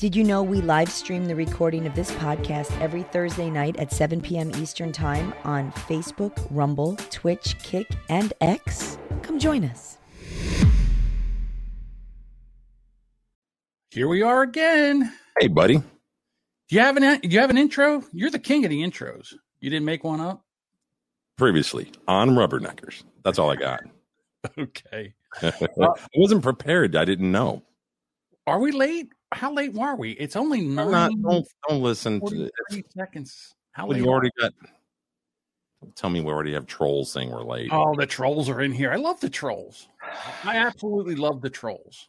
Did you know we live stream the recording of this podcast every Thursday night at 7 p.m. Eastern Time on Facebook, Rumble, Twitch, Kick, and X? Come join us. Here we are again. Hey, buddy. Do you have an do you have an intro? You're the king of the intros. You didn't make one up? Previously on Rubberneckers. That's all I got. Okay. I wasn't prepared. I didn't know. Are we late? How late were we? It's only nine not, don't, don't listen to it. seconds. How Well, late? you are already got. Tell me we already have trolls saying we're late. Oh, the trolls are in here. I love the trolls. I absolutely love the trolls.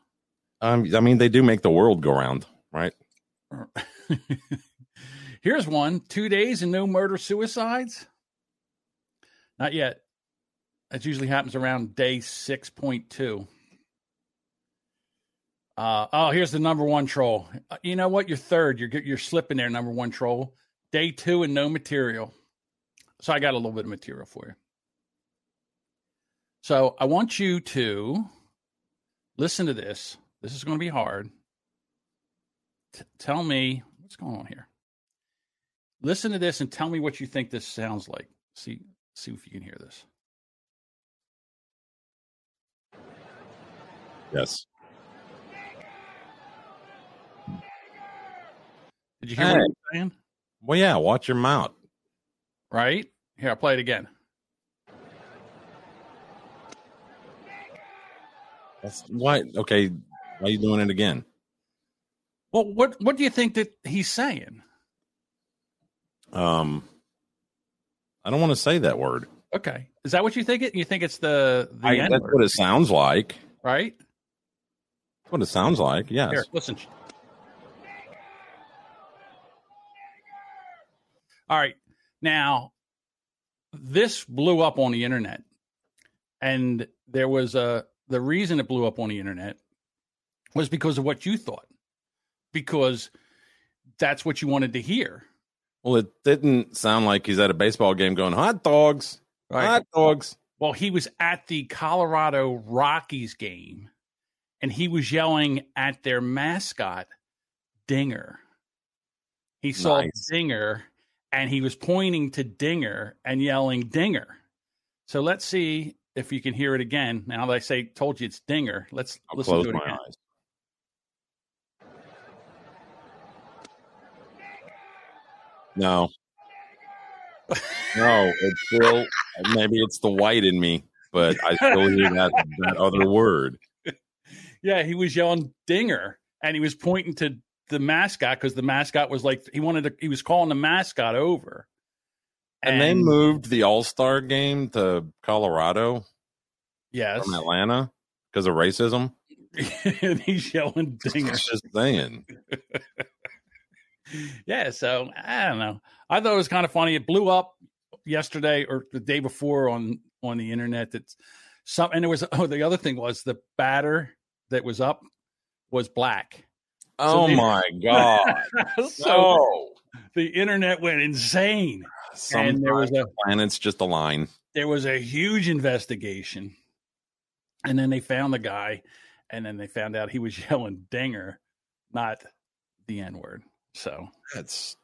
Um, I mean, they do make the world go round, right? Here's one two days and no murder suicides. Not yet. That usually happens around day 6.2. Uh, oh, here's the number one troll. Uh, You know what? You're third. You're you're slipping there, number one troll. Day two and no material. So I got a little bit of material for you. So I want you to listen to this. This is going to be hard. T- tell me what's going on here. Listen to this and tell me what you think this sounds like. See, see if you can hear this. Yes. Did you hear Hey. what I'm saying? Well, yeah. Watch your mouth. Right here, I'll play it again. That's why. Okay. Why are you doing it again? Well, what what do you think that he's saying? Um, I don't want to say that word. Okay, is that what you think? It you think it's the the I, that's word, what it sounds like. right? That's what it sounds like. Yes. Here, listen. All right. Now, this blew up on the internet. And there was a the reason it blew up on the internet was because of what you thought. Because that's what you wanted to hear. Well, it didn't sound like he's at a baseball game going hot dogs, hot dogs. Well, he was at the Colorado Rockies game and he was yelling at their mascot, Dinger. He saw Nice. Dinger and he was pointing to Dinger and yelling Dinger. So let's see if you can hear it again. Now that I say told you it's Dinger, let's I'll listen close to it my again. eyes. No. No, it's still maybe it's the white in me, but I still hear that that other word. Yeah, he was yelling Dinger and he was pointing to the mascot because the mascot was like he wanted to he was calling the mascot over. And, they moved the All Star game to Colorado Yes. from Atlanta because of racism. and he's yelling dinger. Just saying. Yeah, so I don't know. I thought it was kind of funny. It blew up yesterday or the day before on on the internet. That some and it was oh the other thing was the batter that was up was black. Oh they- my god! so No. the internet went insane. Sometimes and there was a planets just align. there was a huge investigation, and then they found the guy, and then they found out he was yelling dinger, not the n word. So That's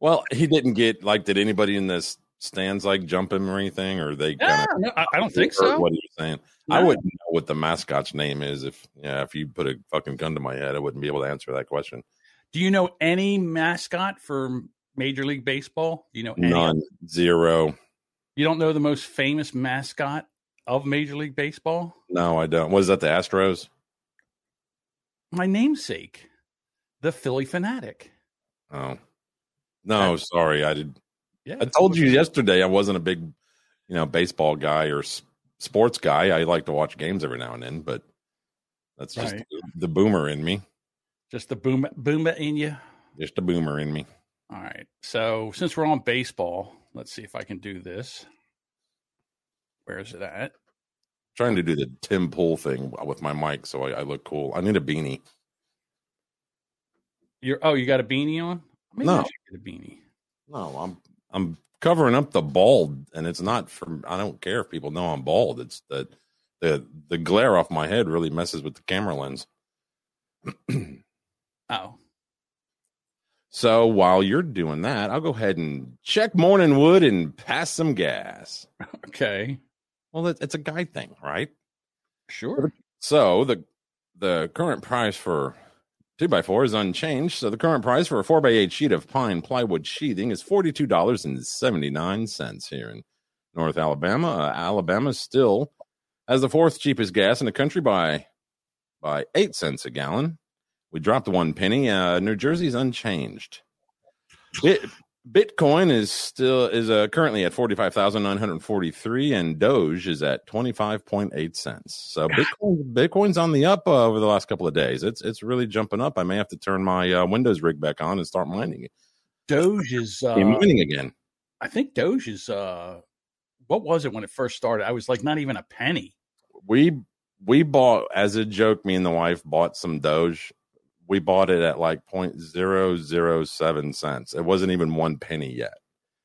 well, he didn't get like. Did anybody in this stands like jump him or anything, or they yeah, kind no, I, I don't think so. What he was saying, I wouldn't know what the mascot's name is. If yeah, if you put a fucking gun to my head, I wouldn't be able to answer that question. Do you know any mascot for Major League Baseball? Do you know any? None, zero. You don't know the most famous mascot of Major League Baseball? No, I don't. Was that the Astros? My namesake, the Phillie Phanatic. Oh, no, sorry, I did. Yeah, I told you yesterday I wasn't a big, you know, baseball guy or s- sports guy. I like to watch games every now and then, but that's just Right. the boomer in me. just the boom boomba in you. Just a boomer in me. All right. So since we're on baseball, let's see if I can do this. Where is it at? trying to do the Tim Pool thing with my mic, so I, I look cool. I need a beanie. You're oh, you got a beanie on? Maybe I No. should get a beanie. No, I'm I'm covering up the bald, and it's not from. I don't care if people know I'm bald. It's that the the glare off my head really messes with the camera lens. Oh, So while you're doing that, I'll go ahead and check Morning Wood and pass some gas. okay, Well, it's a guy thing, right? sure. So the the current price for two by four is unchanged. So the current price for a four by eight sheet of pine plywood sheathing is forty two dollars and seventy nine cents here in North Alabama. Uh, Alabama still has the fourth cheapest gas in the country by by eight cents a gallon. We dropped one penny. Uh, New Jersey's unchanged. Bit, Bitcoin is still is uh, currently at forty five thousand nine hundred forty three, and Doge is at twenty five point eight cents. So Bitcoin Bitcoin's on the up uh, over the last couple of days. It's it's really jumping up. I may have to turn my uh, Windows rig back on and start mining it. Doge is. Uh, mining again. I think Doge is. Uh, what was it when it first started? I was like not even a penny. We we bought as a joke. Me and the wife bought some Doge. We bought it at like point zero zero seven cents. It wasn't even one penny yet.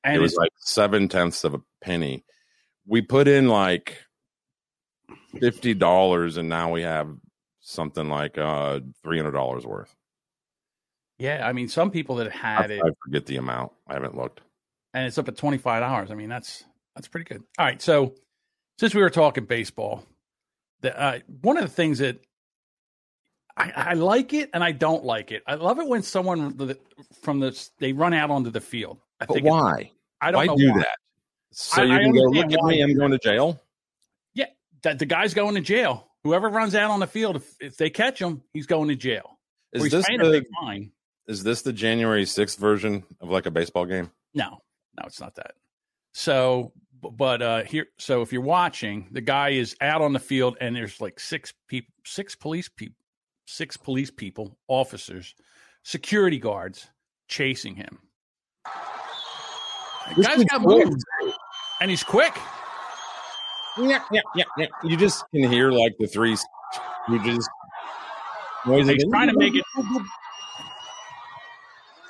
And it was like seven tenths of a penny. We put in like fifty dollars, and now we have something like uh three hundred dollars worth. yeah, I mean, some people that I, had it, I forget the amount. I haven't looked. and it's up at twenty five dollars. I mean, that's that's pretty good. All right, so since we were talking baseball, the uh, one of the things that I, I like it and I don't like it. I love it when someone from the they run out onto the field. I But why? I don't why know do why. that? So I- you can go look at me. I'm going to jail. that the guy's going to jail. Whoever runs out on the field, if, if they catch him, he's going to jail. Is this the fine. is this the January sixth version of like a baseball game? No, no, it's not that. So, but uh here, so if you're watching, the guy is out on the field, and there's like six people, six police people, six police people, officers, security guards chasing him. The This guy's got moved, and he's quick. Yeah, yeah, yeah, yeah. You just can hear like the three stooges noises. He's trying to make it.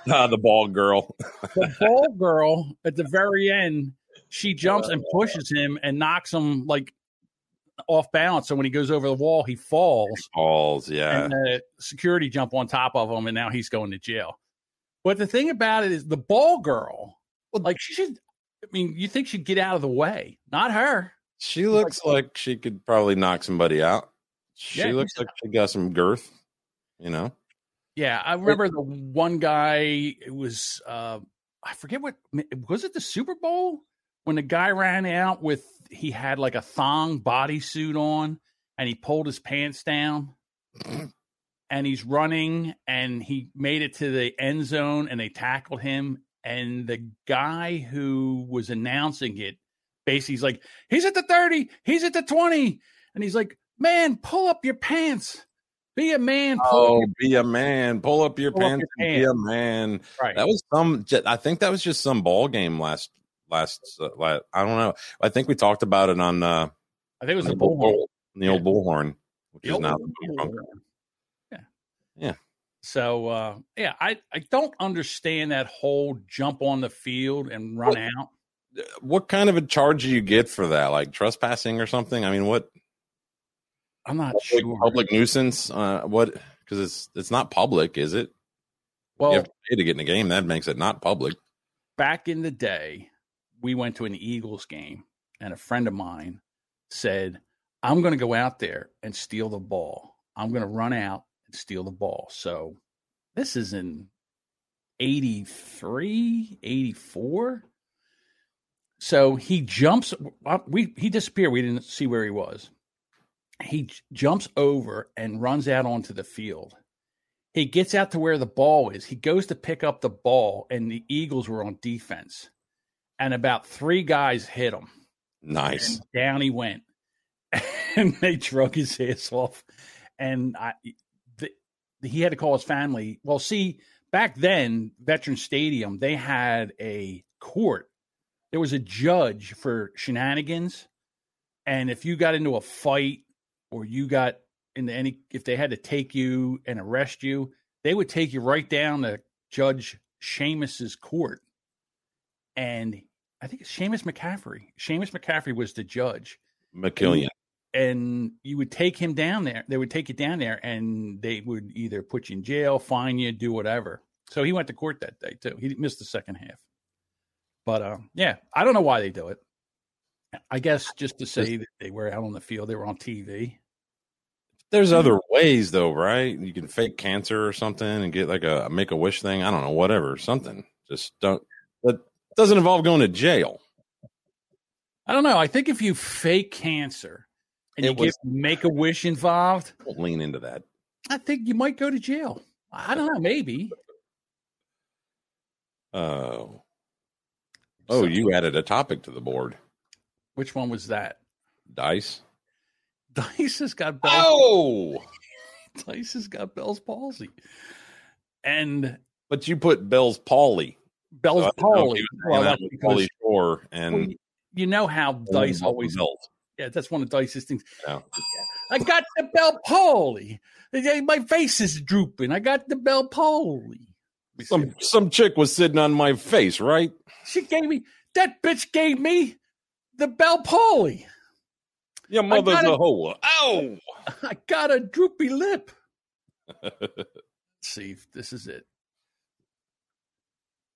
Ah, the ball girl. The ball girl at the very end, she jumps and pushes him and knocks him like off balance. So when he goes over the wall, he falls. Falls, yeah. and the security jump on top of him, and now he's going to jail. But the thing about it is, the ball girl, like she should. I mean, you think she'd get out of the way, not her. She looks like she could probably knock somebody out. She Yeah, looks like she got some girth, you know. Yeah, I remember the one guy. It was uh, I forget what was it. The Super Bowl when the guy ran out with he had like a thong bodysuit on, and he pulled his pants down. and he's running and he made it to the end zone and they tackled him and the guy who was announcing it basically he's like he's at the 30 he's at the 20 and he's like man pull up your pants be a man pull Oh, up be a man. Pull up your Pull up pants. your and Be a man. right That was some. I think that was just some ball game last last. Uh, la I don't know. I think we talked about it on uh, i think it was the the, bull the old bullhorn, which The is now bull- the bunker. yeah Yeah. so uh yeah i i don't understand that whole jump on the field and run What- out What kind of a charge do you get for that? Like trespassing or something? I mean, what i'm not public, sure public nuisance? Uh, what? Because it's it's not public, is it? well you have to pay to get in a game. That makes it not public. back in the day, we went to an Eagles game, and a friend of mine said, I'm going to go out there and steal the ball. I'm going to run out and steal the ball. So this is in 83, 84. So he jumps. uh, We he disappeared. We didn't see where he was. He j- jumps over and runs out onto the field. He gets out to where the ball is. He goes to pick up the ball, and the Eagles were on defense. And about three guys hit him. Nice. And down he went. And they drug his ass off. And I, the, he had to call his family. Well, see, back then, Veteran Stadium, they had a court. There was a judge for shenanigans. And if you got into a fight or you got into any, if they had to take you and arrest you, they would take you right down to Judge Seamus's court. And I think it's Seamus McCaffery. Seamus McCaffery was the judge. McKillian. and you would take him down there. They would take you down there, and they would either put you in jail, fine you, do whatever. So he went to court that day too. He missed the second half. But uh, yeah, I don't know why they do it. I guess just to say that they were out on the field, they were on TV. There's other ways though, right? You can fake cancer or something and get like a make a wish thing. I don't know, whatever, something. Just don't. Doesn't involve going to jail. I don't know. I think if you fake cancer and It you get make a wish involved, Don't lean into that. I think you might go to jail. I don't know. Maybe. Oh, oh, So- you added a topic to the board. Which one was that? Dice. Dice has got Bell's, Oh, Dice has got Bell's palsy, and but you put Bell's Pauly. Bell's So I didn't know if palsy. he was Well, hanging that's because Pauly Shore and well, you know how Dice always. Bells. Yeah, that's one of Dice's things. Yeah. I got the Bell palsy. My face is drooping. I got the Bell palsy. Some some chick was sitting on my face, right? She gave me that bitch gave me the Bell palsy. Your mother's a it. hoe. Ow! I got a droopy lip. Let's see if this is it.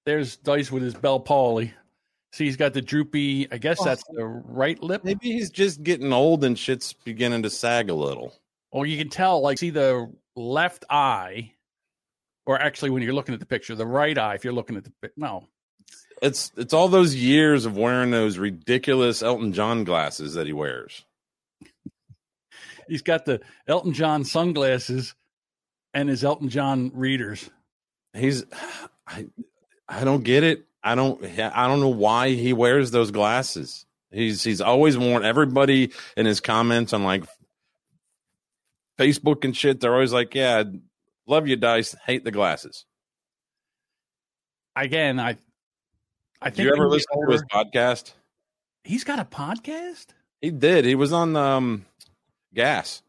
There's Dice with his Bell palsy. See, he's got the droopy. I guess that's the right lip. Maybe he's just getting old and shit's beginning to sag a little. Well, you can tell, like, see the left eye, or actually, when you're looking at the picture, the right eye. If you're looking at the pic, no, It's it's all those years of wearing those ridiculous Elton John glasses that he wears. he's got the Elton John sunglasses and his Elton John readers. He's I I don't get it. I don't I don't know why he wears those glasses. He's he's always worn everybody in his comments on like Facebook and shit. They're always like, "Yeah, love you, Dice. Hate the glasses." Again, I, I Did think you ever listen to his podcast? He's got a podcast. He did. He was on um Gas.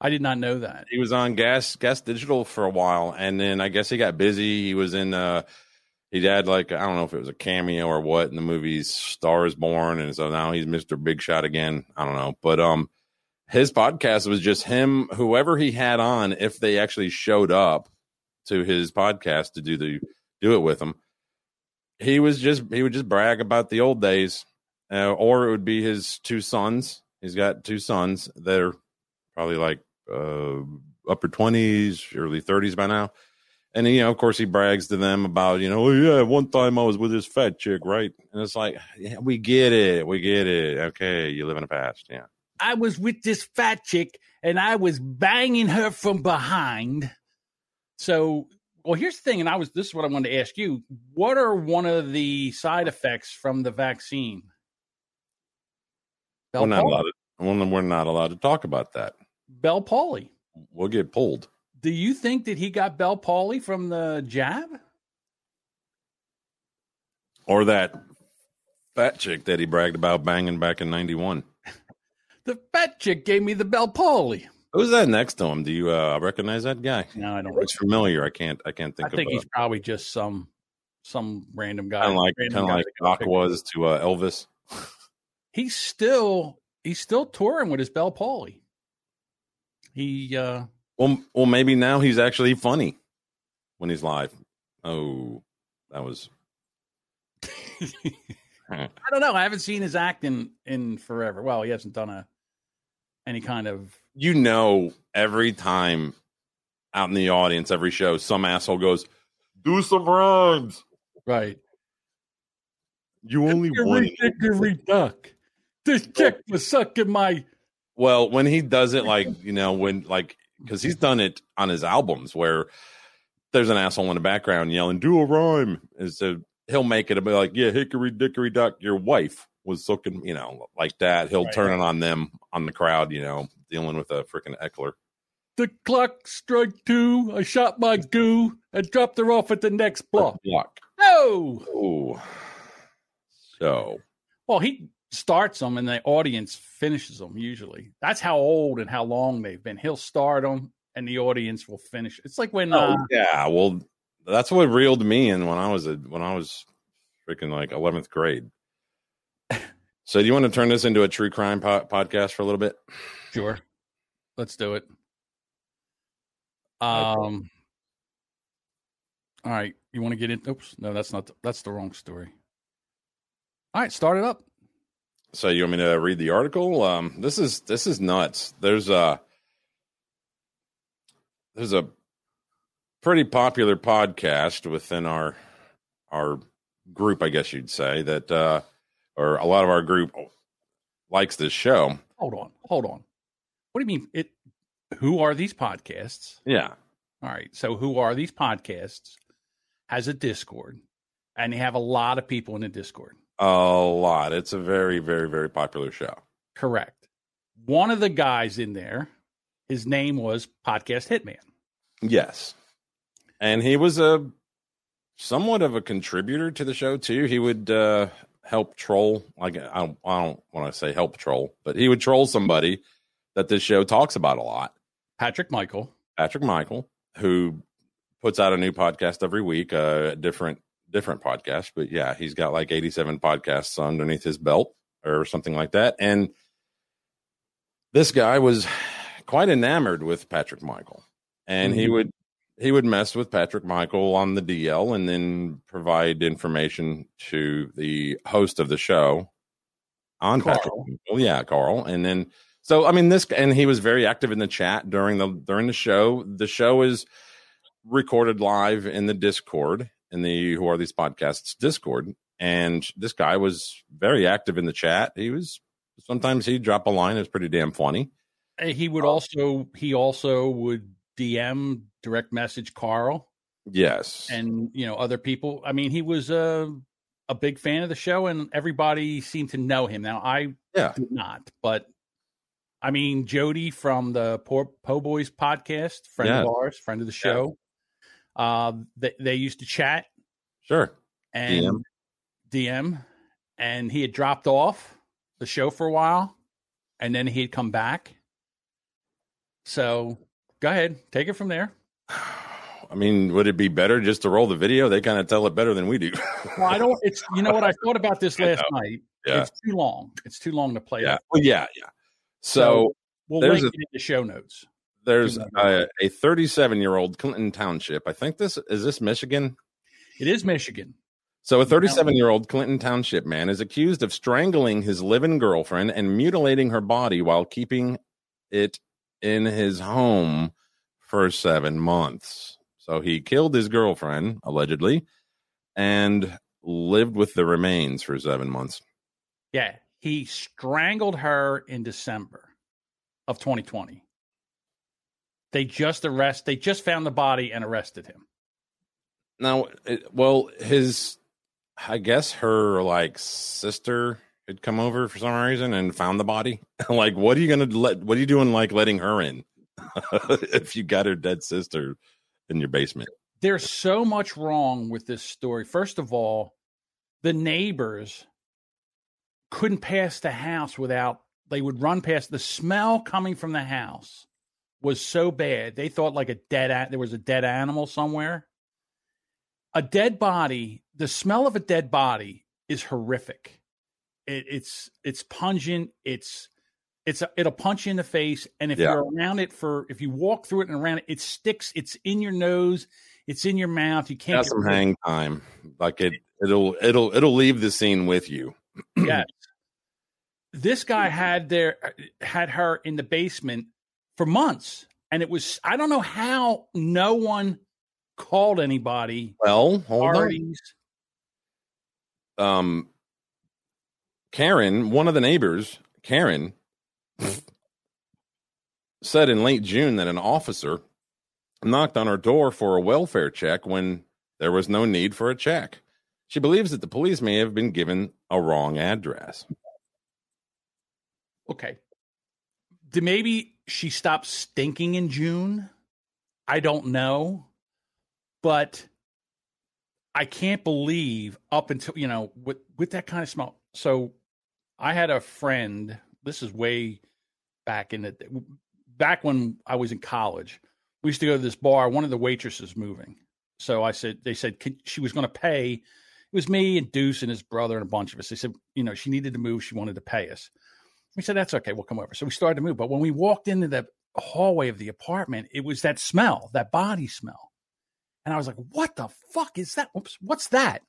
I did not know that. He was on Gas Gas Digital for a while, and then I guess he got busy. He was in uh he had like I don't know if it was a cameo or what in the movies Star is Born, and so now he's Mr. Big Shot again. I don't know, but um, his podcast was just him, whoever he had on, if they actually showed up to his podcast to do the do it with him. He was just he would just brag about the old days, uh, or it would be his two sons. He's got two sons that are probably like uh, upper twenties, early thirties by now. And you know, of course, he brags to them about, you know, oh yeah, one time I was with this fat chick, right? And it's like, yeah, we get it, we get it. Okay, you live in the past, yeah. I was with this fat chick and I was banging her from behind. So, well, here's the thing, and I was this is what I wanted to ask you. What are one of the side effects from the vaccine? Bell We're not allowed. To, we're not allowed to talk about that. Bell palsy. We'll get pulled. Do you think that he got Bell palsy from the jab? Or that fat chick that he bragged about banging back in '91. The fat chick gave me the Bell palsy. Who's that next to him? Do you uh, recognize that guy? No, I don't. Looks familiar. I can't. I can't think of it. I think of. he's probably just some some random guy. kind of like kind of like Doc was to uh, Elvis. He's still he's still touring with his Bell palsy. He uh Well, well, maybe now he's actually funny when he's live. Oh, that was I don't know. I haven't seen his acting in in forever. Well, he hasn't done a any kind of you know every time out in the audience, every show, some asshole goes, "Do some rhymes." right. You only one. dickory duck. This chick was sucking my Well, when he does it, like you know, when like because he's done it on his albums where there's an asshole in the background yelling, "Do a rhyme," and so he'll make it a bit like, "Yeah, hickory dickory duck, your wife was sucking," you know, like that. He'll Right. turn it on them on the crowd, you know, dealing with a freaking Eckler. the clock struck two. I shot my goo and dropped her off at the next block. Block. No. Oh, so Well, he starts them and the audience finishes them usually. That's how old and how long they've been. He'll start them and the audience will finish. It's like when uh, Oh yeah, well, that's what reeled me in when I was a when I was freaking like eleventh grade. So, do you want to turn this into a true crime po- podcast for a little bit? Sure. Let's do it. Um. All right. You want to get in? Oops. No, that's not. The, that's the wrong story. All right. Start it up. So, you want me to read the article? Um, this is this is nuts. There's a there's a pretty popular podcast within our our group, I guess you'd say that, uh, or a lot of our group likes this show. Hold on. Hold on. What do you mean? It. Who are these podcasts? Yeah. All right. So, who are these podcasts? Has a Discord, and they have a lot of people in the Discord. A lot. It's a very, very, very popular show. Correct. One of the guys in there, his name was Podcast Hitman. Yes. And he was a somewhat of a contributor to the show too. He would uh, help troll. Like I don't, I don't want to say help troll, but he would troll somebody that this show talks about a lot. Patrick Michael. Patrick Michael, who puts out a new podcast every week, a uh, different different podcast. But yeah, he's got like eighty seven podcasts underneath his belt or something like that. And this guy was quite enamored with Patrick Michael, and mm-hmm. he would he would mess with Patrick Michael on the DL and then provide information to the host of the show on Carl. Patrick. Michael. Yeah, Carl. And then so I mean this and he was very active in the chat during the during the show. The show is recorded live in the Discord in the Who Are These Podcasts Discord. And this guy was very active in the chat. He was sometimes he'd drop a line. It's pretty damn funny. He would um, also he also would DM direct message Carl. Yes. And, you know, other people. I mean, he was a, a big fan of the show and everybody seemed to know him. Now, I yeah. did not, but I mean, Jody from the Poor Po Boys podcast, friend yeah. of ours, friend of the show. Uh, they, they used to chat. Sure. And DM. DM. And he had dropped off the show for a while and then he had come back. So Go ahead, take it from there. I mean, would it be better just to roll the video? They kind of tell it better than we do. well, I don't. It's you know what I thought about this last night. Yeah. It's too long. It's too long to play. Yeah. Well, yeah, yeah. So, so we'll link a, it in the show notes. There's a, a 37 year old Clinton Township. I think this is this Michigan. It is Michigan. So, a 37 year old Clinton Township man is accused of strangling his living girlfriend and mutilating her body while keeping it in his home for seven months. So he killed his girlfriend, allegedly, and lived with the remains for seven months. Yeah. He strangled her in December of 2020. They just arrest they just found the body and arrested him. Now, it, well, his I guess her like sister had come over for some reason and found the body. like, what are you gonna let? What are you doing? Like letting her in if you got her dead sister in your basement? There's so much wrong with this story. First of all, the neighbors couldn't pass the house without they would run past the smell coming from the house was so bad they thought like a dead there was a dead animal somewhere a dead body the smell of a dead body is horrific it, it's it's pungent. It's it's a, it'll punch you in the face, and if yeah. you're around it for if you walk through it and around it, it sticks. It's in your nose. It's in your mouth. You can't. Some hang time. Like it, it'll it'll it'll leave the scene with you. yes. This guy had their uh, had her in the basement for months, and it was I don't know how no one called anybody. Well, hold parties. on. Um, Karen, one of the neighbors, Karen, said in late June that an officer knocked on her door for a welfare check when there was no need for a check. She believes that the police may have been given a wrong address. Okay. Maybe she stopped stinking in June? I don't know. But I can't believe up until, you know, with with that kind of smell. So I had a friend. This is way back in the back when I was in college. We used to go to this bar. One of the waitresses moving, so I said they said she was going to pay It was me and Deuce and his brother and a bunch of us. They said, you know, she needed to move. She wanted to pay us. We said, that's okay. We'll come over. So we started to move. But when we walked into the hallway of the apartment, it was that smell, that body smell. And I was like, what the fuck is that? Oops, what's that?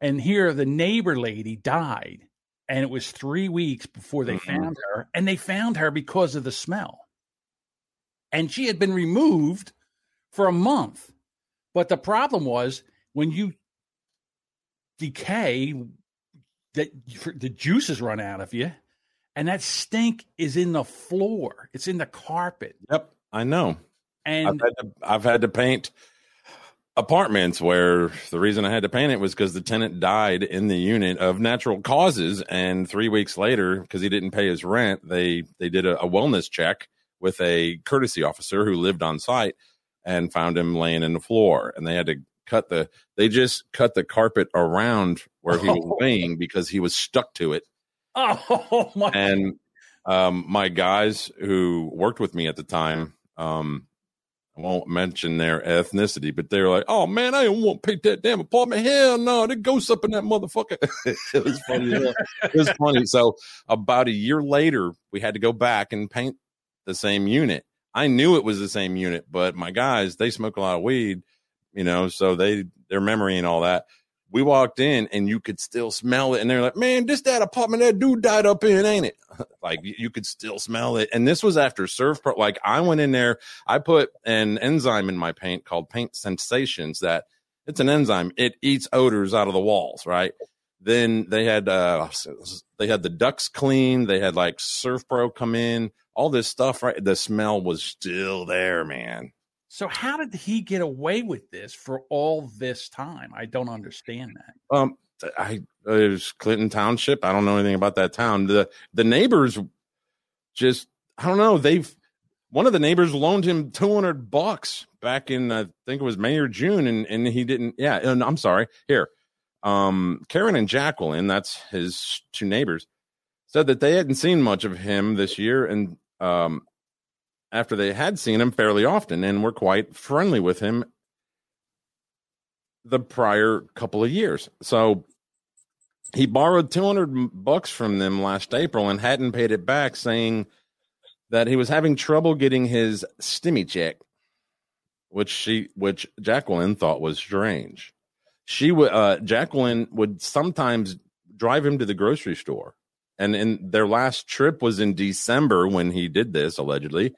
And here the neighbor lady died. And it was three weeks before they Mhm. found her. And they found her because of the smell. And she had been removed for a month. But the problem was when you decay, that the juices run out of you, and that stink is in the floor. It's in the carpet, Yep, I know. I've and had to, I've had to paint apartments where the reason I had to paint it was because the tenant died in the unit of natural causes, and three weeks later, because he didn't pay his rent, they they did a, a wellness check with a courtesy officer who lived on site and found him laying in the floor, and they had to cut the they just cut the carpet around where he was Oh. laying because he was stuck to it oh my! and um, my guys who worked with me at the time, um, I won't mention their ethnicity, but they were like, "Oh man, I don't want to paint that damn apartment. Hell no, there ghosts up in that motherfucker." it was funny. it was funny. So about a year later, we had to go back and paint the same unit. I knew it was the same unit, but my guys they smoke a lot of weed, you know, so they their memory and all that. We walked in and you could still smell it, and they're like, "Man, this that apartment that dude died up in, ain't it?" like you, could still smell it. And this was after Servpro. Like I went in there, I put an enzyme in my paint called Paint Sensations. That it's an enzyme. It eats odors out of the walls, right? Then they had uh they had the ducts clean. They had like Servpro come in. All this stuff, right? The smell was still there, man. So how did he get away with this for all this time? I don't understand that. Um, I it was Clinton Township. I don't know anything about that town. The the neighbors just I don't know. They've one of the neighbors loaned him two hundred bucks back in I think it was May or June, and and he didn't. Yeah, and I'm sorry. Here, um, Karen and Jacqueline, that's his two neighbors, said that they hadn't seen much of him this year, and um, after they had seen him fairly often, and were quite friendly with him the prior couple of years. So he borrowed 200 bucks from them last April and hadn't paid it back, saying that he was having trouble getting his stimmy check, which she, which Jacqueline thought was strange. She would, uh, Jacqueline would sometimes drive him to the grocery store. And in their last trip was in December when he did this, allegedly.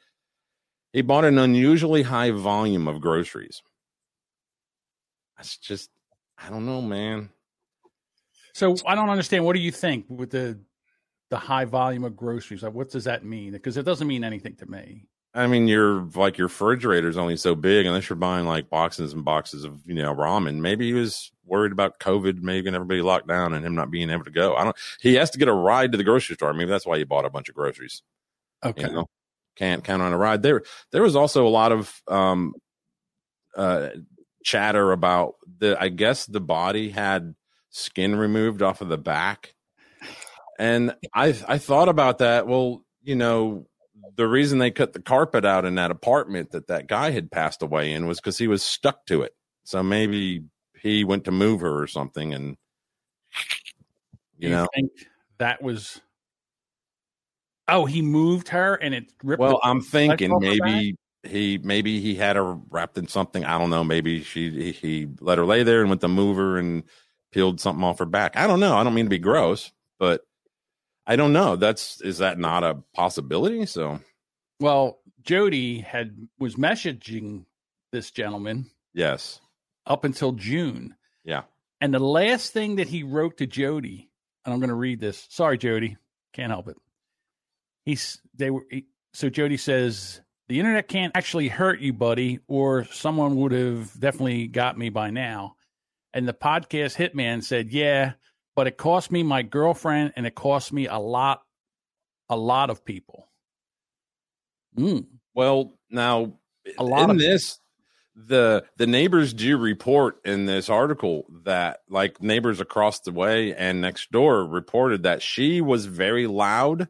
He bought an unusually high volume of groceries. That's just, I don't know, man. So I don't understand. What do you think with the the high volume of groceries? Like, what does that mean? Because it doesn't mean anything to me. I mean, your like your refrigerator's only so big unless you're buying like boxes and boxes of you know ramen. Maybe he was worried about COVID, maybe and everybody locked down and him not being able to go. I don't. He has to get a ride to the grocery store. Maybe that's why he bought a bunch of groceries. Okay. You know, can't count on a ride. There, there was also a lot of um, uh, chatter about the. I guess the body had skin removed off of the back, and I I thought about that. Well, you know, the reason they cut the carpet out in that apartment that that guy had passed away in was because he was stuck to it. So maybe he went to move her or something, and Do you know. think that was. Oh, he moved her and it ripped. Well, I'm thinking maybe he maybe he had her wrapped in something. I don't know. Maybe she he, he let her lay there and went to move her and peeled something off her back. I don't know. I don't mean to be gross, but I don't know. That's is that not a possibility? So well, Jody had was messaging this gentleman yes, up until June. Yeah. And the last thing that he wrote to Jody, and I'm going to read this. Sorry, Jody, can't help it. He's they were he, so Jody says the internet can't actually hurt you, buddy, or someone would have definitely got me by now. And the podcast hitman said, "Yeah, but it cost me my girlfriend, and it cost me a lot, a lot of people." Mm. Well, now A lot in of- this, the the neighbors do report in this article that like neighbors across the way and next door reported that she was very loud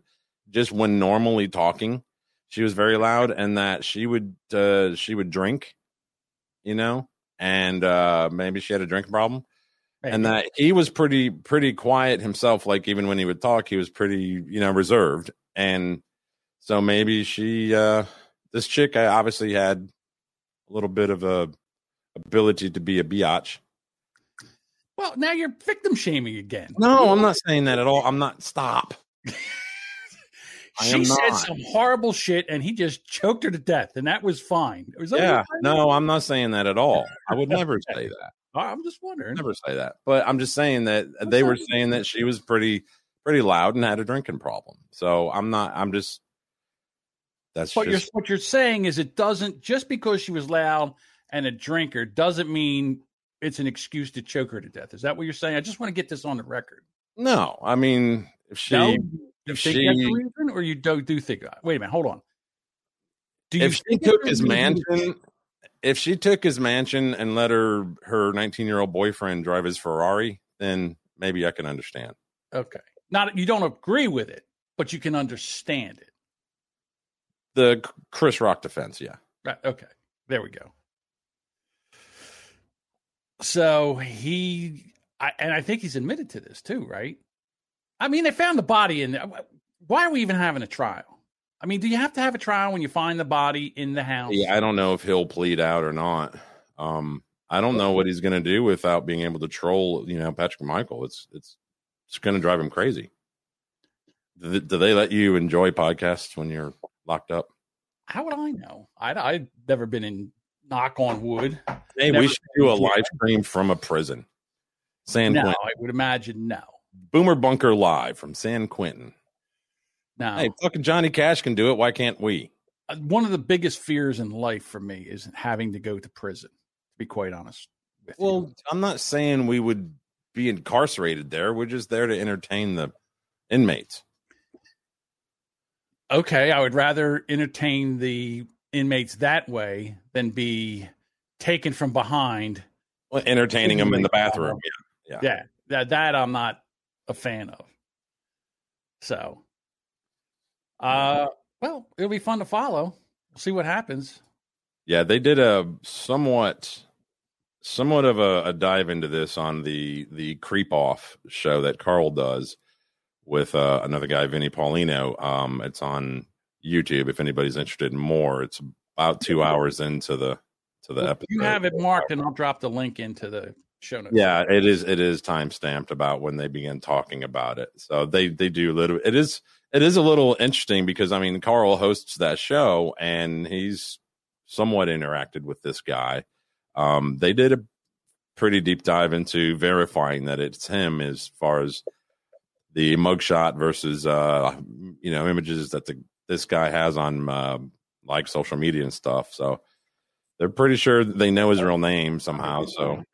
just when normally talking. She was very loud and that she would uh she would drink, you know, and uh maybe she had a drink problem. and that he was pretty pretty quiet himself. Like even when he would talk, he was pretty you know reserved. And so maybe she, uh this chick, I obviously had a little bit of a ability to be a biatch. Well, now you're victim shaming again. No, I'm not saying that at all. I'm not. Stop. I she said not. some horrible shit, and he just choked her to death, and that was fine. Was that Yeah, no, I'm not saying that at all. I would never say that. I'm just wondering. Never say that. But I'm just saying that they were saying that she was pretty pretty loud and had a drinking problem. So I'm not. I'm just. That's But you're, what you're saying is it doesn't just because she was loud and a drinker doesn't mean it's an excuse to choke her to death. Is that what you're saying? I just want to get this on the record. no. I mean, if she no, you if think she- that's the reason, or you do do think? Uh, wait a minute, hold on. Do you if she took his mansion, if she took his mansion and let her her 19 year old boyfriend drive his Ferrari, then maybe I can understand. Okay, not you don't agree with it, but you can understand it. The Chris Rock defense, yeah. Right. Okay. There we go. So he, I, and I think he's admitted to this too, right? I mean, they found the body in there. Why are we even having a trial? I mean, do you have to have a trial when you find the body in the house? Yeah, I don't know if he'll plead out or not. Um, I don't know what he's going to do without being able to troll, you know, Patrick Michael. It's it's it's going to drive him crazy. Do they, do they let you enjoy podcasts when you're locked up? How would I know? I, I've never been in. Knock on wood. Hey, Never we should do a live stream from a prison. San No, Quentin. I would imagine no. Boomer Bunker live from San Quentin. Now, Hey, fucking Johnny Cash can do it. Why can't we? Uh, one of the biggest fears in life for me is having to go to prison. To be quite honest with you. Well, I'm not saying we would be incarcerated there. We're just there to entertain the inmates. okay, I would rather entertain the inmates that way than be taken from behind. Well, entertaining them in the bathroom. Yeah. Yeah, that that I'm not a fan of. So, uh, well, it'll be fun to follow. see what happens. Yeah, they did a somewhat somewhat of a, a dive into this on the the creep off show that Carl does with uh, another guy, Vinny Paulino. Um, it's on YouTube if anybody's interested in more. It's about two hours into the to the Well, episode. you have it marked, and I'll drop the link into the show notes. Yeah, it is. It is time stamped about when they begin talking about it. So they they do a little. It is it is a little interesting because I mean Carl hosts that show and he's somewhat interacted with this guy. Um, they did a pretty deep dive into verifying that it's him as far as the mugshot versus uh you know images that the this guy has on uh, like social media and stuff. So they're pretty sure they know his real name somehow. So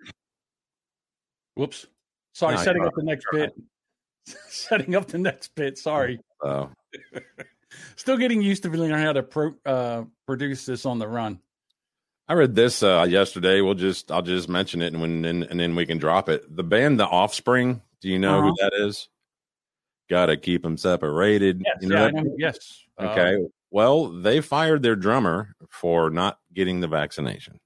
Whoops. Sorry, No, setting up the next bit. setting up the next bit. Sorry. so Still getting used to learning how to pro, uh, produce this on the run. I read this uh, yesterday. We'll just I'll just mention it and when and, and then we can drop it. The band The Offspring. Do you know who Uh-huh. that is? Got to keep them separated. Yes, you know yeah, know. yes. Uh, Okay. well, they fired their drummer for not getting the vaccination.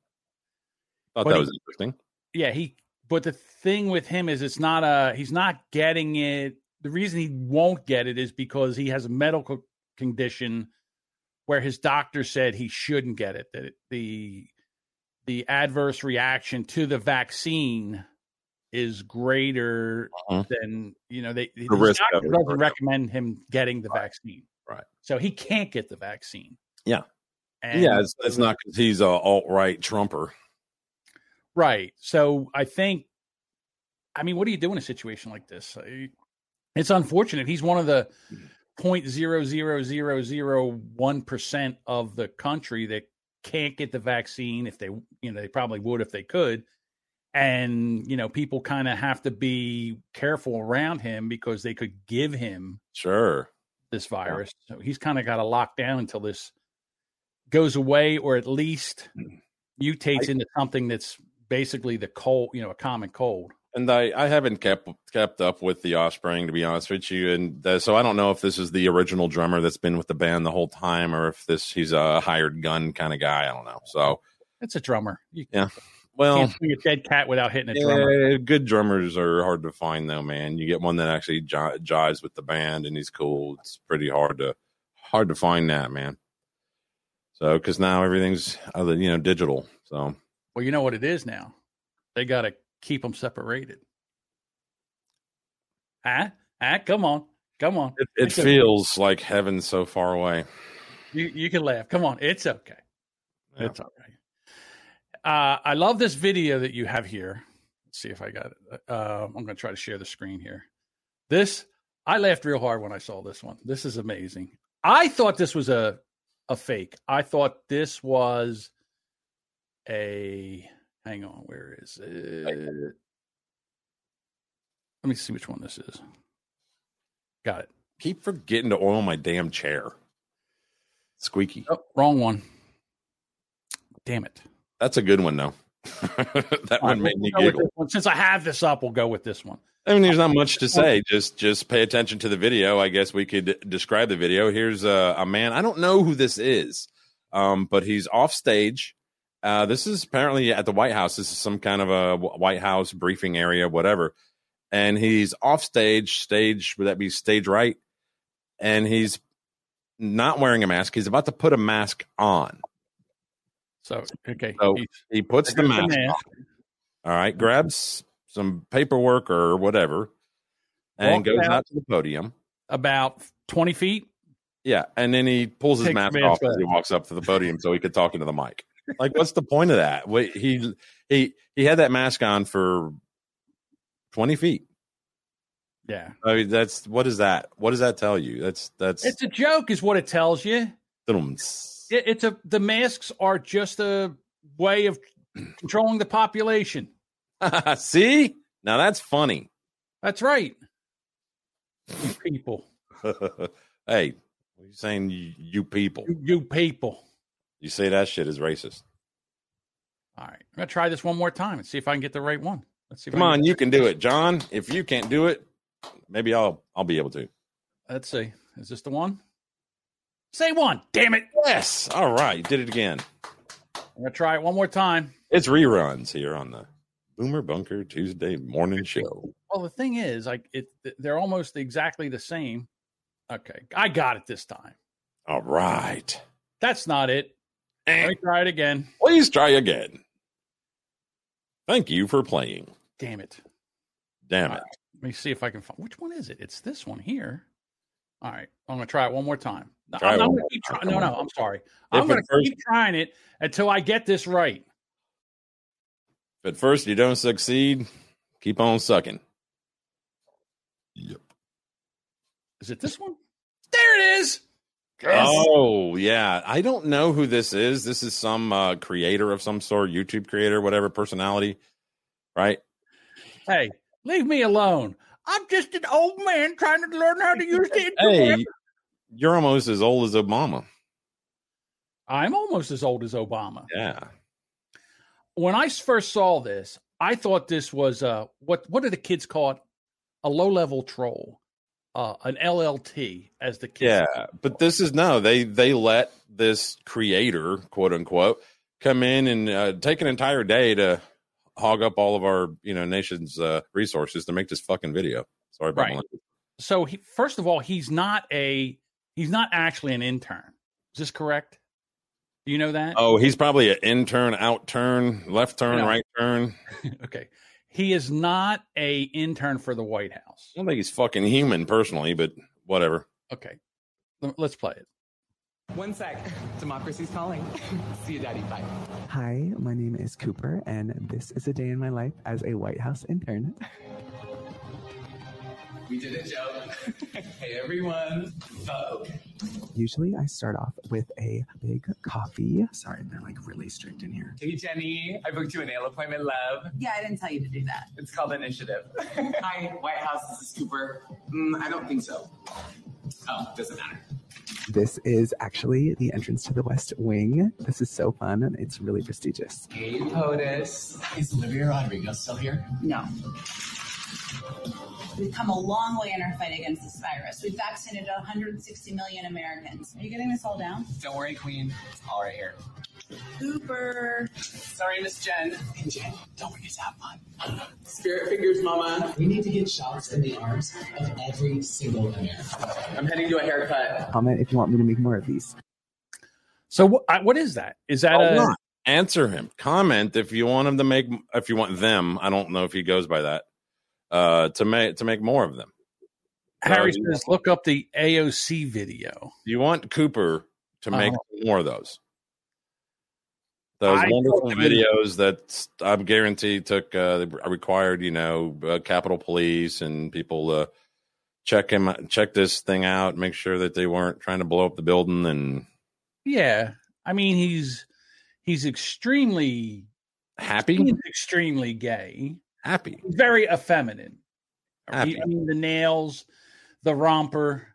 Thought that he- was interesting. yeah, he. But the thing with him is, it's not a. He's not getting it. The reason he won't get it is because he has a medical condition where his doctor said he shouldn't get it. That the the adverse reaction to the vaccine is greater Mhm. than you know. They his risk doctor doesn't recommend him getting the vaccine, Right. So he can't get the vaccine. Yeah. And yeah, it's, it's not because he's a alt right Trumper. Right. So I think, I mean, what do you do in a situation like this? It's unfortunate. He's one of the mm-hmm. point zero zero zero zero one percent of the country that can't get the vaccine. If they, you know, they probably would if they could. And you know, people kind of have to be careful around him because they could give him Sure. this virus. So he's kind of got to lock down until this goes away, or at least mm. mutates into something that's basically the cold, you know, a common cold. And I, I haven't kept kept up with the Offspring to be honest with you, and uh, so I don't know if this is the original drummer that's been with the band the whole time, or if this he's a hired gun kind of guy. I don't know. So It's a drummer. You, Yeah. Well, Can't swing a dead cat without hitting a drummer. good drummers are hard to find, though, man. You get one that actually ji- jives with the band and he's cool. It's pretty hard to hard to find that, man. So, because now everything's other, you know, digital. So, Well, you know what it is now. They got to keep them separated. Huh? Huh? Come on, come on. it, it feels like heaven so far away. You you can laugh. Come on, it's okay. Yeah. It's all right. Uh, I love this video that you have here. Let's see if I got it. Uh, I'm going to try to share the screen here. This I laughed real hard when I saw this one. This is amazing. I thought this was a a fake. I thought this was a. Hang on, where is it? Let me see which one this is. Got it. Keep forgetting to oil my damn chair. Squeaky. Oh, wrong one. Damn it. That's a good one, though. that All right, one made we'll me giggle. one. Since I have this up, we'll go with this one. I mean, there's not much to say. Just just pay attention to the video. I guess we could describe the video. Here's a, a man. I don't know who this is, um, but he's off stage. Uh, this is apparently at the White House. This is some kind of a White House briefing area, whatever. And he's off stage. Stage would that be stage right? And he's not wearing a mask. He's about to put a mask on. So okay, So, he's- He puts the There's the mask. mask. on. All right, grabs some paperwork or whatever, and goes out. to the podium. about twenty feet. Yeah, and then he pulls his Takes mask off mask as he walks up to the podium so he could talk into the mic. Like, what's the point of that? Wait, he he he had that mask on for twenty feet. Yeah, I mean, that's what is that? What does that tell you? That's that's it's a joke, is what it tells you. It, it's a the masks are just a way of controlling the population. see now that's funny. That's right. You people, hey, what are you saying? You, you people, you, you people. You say that shit is racist. All right, I'm gonna try this one more time and see if I can get the right one. Let's see. Come on, get- you can do it, John. If you can't do it, maybe I'll I'll be able to. Let's see. Is this the one? Say one. Damn it! Yes. All right, you did it again. I'm gonna try it one more time. It's reruns here on the Boomer Bunker Tuesday morning show. Well, the thing is, like it, they're almost exactly the same. Okay, I got it this time. All right. That's not it. Let me try it again. Please try again. Thank you for playing. Damn it. Damn it. Let me see if I can find which one is it. It's this one here. All right, I'm gonna try it one more time. No, Try I'm, I'm gonna keep time. trying. No, no. I'm sorry. I'm gonna first- keep trying it until I get this right. If at first you don't succeed, keep on sucking. Yep. Is it this one? There it is. Oh, yeah. I don't know who this is. This is some uh, creator of some sort, YouTube creator, whatever personality, right? Hey, leave me alone. I'm just an old man trying to learn how to use the internet. Hey, you're almost as old as Obama. I'm almost as old as Obama. Yeah. when I first saw this, I thought this was uh what what do the kids call it? A low level troll, uh, an LLT, as the kids. Yeah, but this is no. They they let this creator, quote unquote, come in and uh, take an entire day to hog up all of our you know nation's uh, resources to make this fucking video. Sorry about Right. So he, first of all, he's not a he's not actually an intern. Is this correct? Do you know that? Oh, he's probably an intern, out turn, left turn, No. right turn. okay. He is not a intern for the White House. I don't think he's fucking human personally, but whatever. Okay. Let's play it. One sec. Democracy's calling. See you, Daddy. Bye. Hi, my name is Cooper, and this is a day in my life as a White House intern. We did a joke. hey, everyone. Uh, okay. Usually, I start off with a big coffee. Sorry, they're like really strict in here. Hey, Jenny. I booked you a nail appointment, love. Yeah, I didn't tell you to do that. It's called Initiative. Hi, White House. This is Cooper. Mm, I don't think so. Oh, doesn't matter. This is actually the entrance to the West Wing. This is so fun, and it's really prestigious. Hey, POTUS. Is Olivia Rodrigo still here? No. We've come a long way in our fight against this virus. We've vaccinated 160 million Americans. Are you getting this all down? Don't worry, Queen. It's all right here. Cooper. Sorry, Miss Jen. Hey, Jen, don't forget to have fun. Spirit fingers, Mama. We need to get shots in the arms of every single American. I'm heading to a haircut. Comment if you want me to make more of these. So what? What is that? Is that Why a? not? answer him. Comment if you want him to make. If you want them, I don't know if he goes by that. Uh, to make to make more of them. Harry So says, look up the AOC video. You want Cooper to make Uh-huh. more of those. Those I wonderful videos that I'm guaranteed took uh, required, you know, uh, Capitol Police and people uh, check him, check this thing out, make sure that they weren't trying to blow up the building. And Yeah, I mean he's he's extremely happy, he's extremely gay, happy. very effeminate. Happy. I mean the nails, the romper.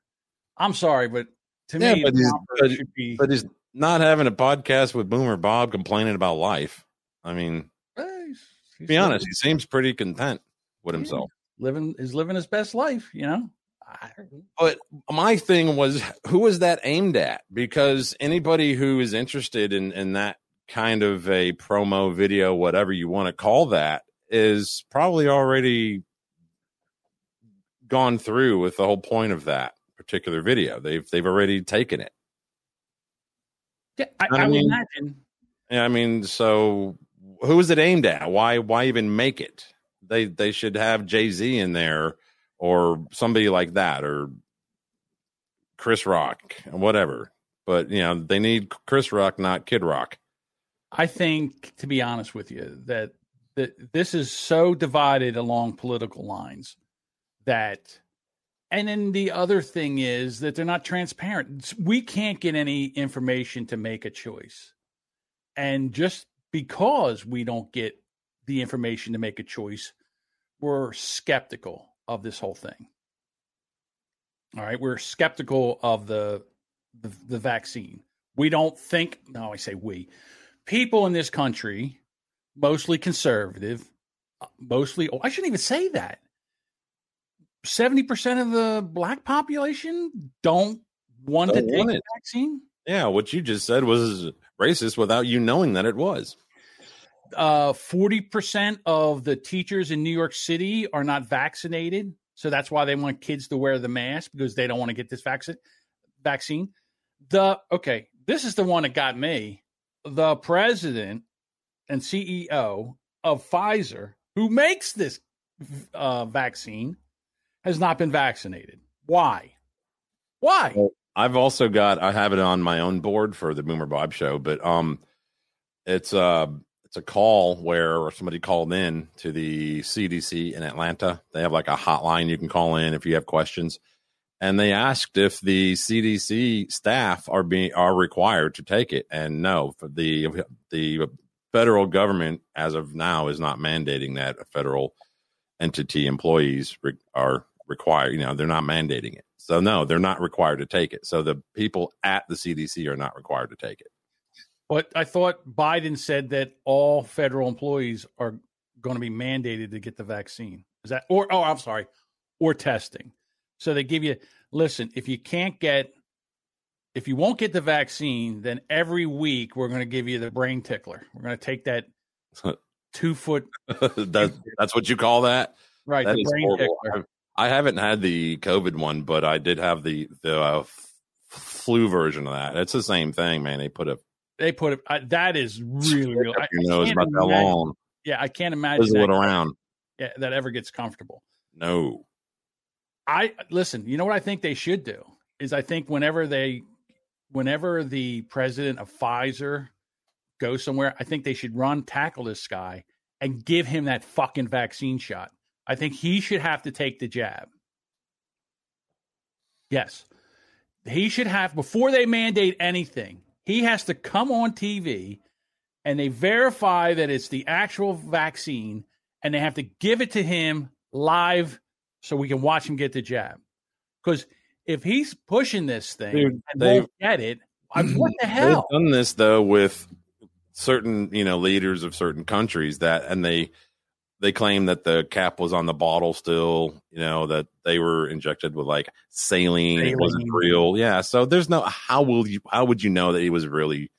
I'm sorry, but to Yeah, me, but he's- but- be. But he's not having a podcast with Boomer Bob complaining about life. I mean, he's- be honest, he seems pretty content with Yeah. himself. living is living his best life. You know. But my thing was, who was that aimed at? Because anybody who is interested in in that kind of a promo video, whatever you want to call that, is probably already gone through with the whole point of that particular video. They've they've already taken it. yeah, I, I I would mean- imagine. Yeah, I mean, so who is it aimed at? Why why even make it? They they should have Jay Z in there or somebody like that or Chris Rock, whatever. But you know, they need Chris Rock, not Kid Rock. I think, to be honest with you, that that this is so divided along political lines that, and then the other thing is that they're not transparent. We can't get any information to make a choice, and just because we don't get the information to make a choice, we're skeptical of this whole thing. All right, we're skeptical of the the, the vaccine. We don't think. No, I say we people in this country, mostly conservative, mostly, oh, I shouldn't even say that. 70% of the black population don't want Don't to take want the vaccine. Yeah, what you just said was racist without you knowing that it was. Uh, 40% of the teachers in New York City are not vaccinated. So that's why they want kids to wear the mask because they don't want to get this vaccine. Vaccine. The okay, this is the one that got me. The president and CEO of Pfizer, who makes this uh, vaccine, has not been vaccinated. Why? Why? Well, I've also got I have it on my own board for the Boomer Bob show, but um it's uh it's a call where somebody called in to the CDC in Atlanta. They have like a hotline you can call in if you have questions. And they asked if the CDC staff are being are required to take it. And no, for the the federal government as of now is not mandating that federal entity employees re- are required. You know, they're not mandating it. So no, they're not required to take it. So the people at the CDC are not required to take it. But I thought Biden said that all federal employees are going to be mandated to get the vaccine. Is that or oh I'm sorry, or testing. So they give you listen, if you can't get if you won't get the vaccine, then every week we're going to give you the brain tickler. We're going to take that two foot that, that's what you call that? right That the brain horrible. tickler. I haven't had the COVID one, but I did have the the uh, f- flu version of that. It's the same thing, man. They put a They put it I, that is really real. I- your I nose can't about that long. Yeah, I can't imagine Fizzle it around. yeah, that ever gets comfortable. No. I listen. You know what I think they should do is I think whenever they, whenever the president of Pfizer goes somewhere, I think they should run tackle this guy and give him that fucking vaccine shot. I think he should have to take the jab. Yes, he should have before they mandate anything. He has to come on TV and they verify that it's the actual vaccine and they have to give it to him live so we can watch him get the jab. Because if he's pushing this thing Dude, and won't get it, I, what the hell? They've done this though with certain, you know, leaders of certain countries that, and they they claim that the cap was on the bottle still, you know, that they were injected with like saline, it wasn't real. Yeah, so there's no how will you how would you know that he was really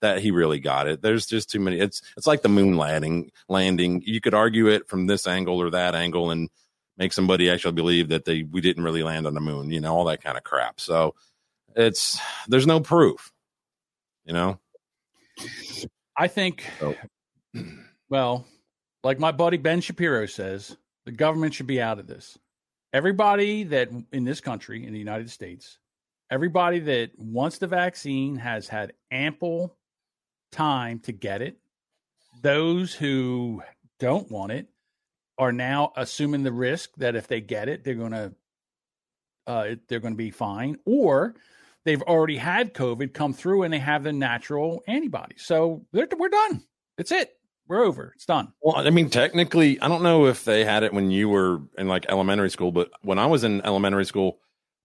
that he really got it. There's just too many. It's it's like the moon landing. Landing. You could argue it from this angle or that angle and make somebody actually believe that they we didn't really land on the moon. You know all that kind of crap. So it's there's no proof. You know. I think, So- well, like my buddy Ben Shapiro says, the government should be out of this. Everybody that in this country, in the United States, everybody that wants the vaccine has had ample time to get it. Those who don't want it are now assuming the risk that if they get it, they're going to uh, they're going to be fine, or they've already had COVID come through and they have the natural antibodies. So we're done. It's it. We're over. It's done. Well, I mean, technically, I don't know if they had it when you were in like elementary school, but when I was in elementary school,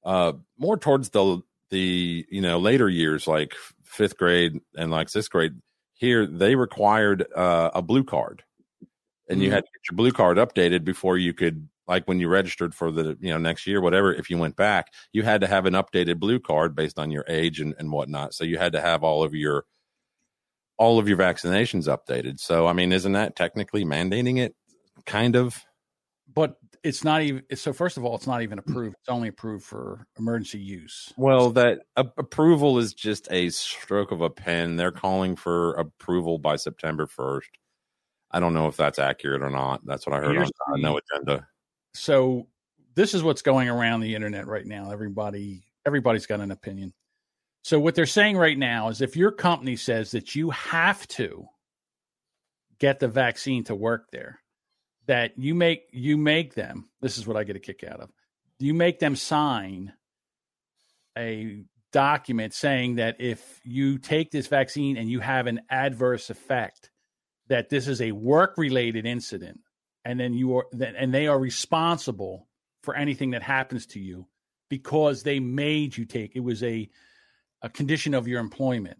uh, more towards the the you know later years, like fifth grade and like sixth grade, here they required uh, a blue card, and you Mhm. had to get your blue card updated before you could like when you registered for the you know next year, whatever. If you went back, you had to have an updated blue card based on your age and and whatnot. So you had to have all of your all of your vaccinations updated. So, I mean, isn't that technically mandating it? Kind of. But it's not even. So first of all, it's not even approved. It's only approved for emergency use. Well, that a- approval is just a stroke of a pen. They're calling for approval by September 1st. I don't know if that's accurate or not. That's what I heard on No Agenda. So this is what's going around the internet right now. Everybody, everybody's got an opinion. So what they're saying right now is if your company says that you have to get the vaccine to work there, that you make you make them. This is what I get a kick out of. You make them sign a document saying that if you take this vaccine and you have an adverse effect, that this is a work related incident, and then you are then and they are responsible for anything that happens to you because they made you take it was a a condition of your employment.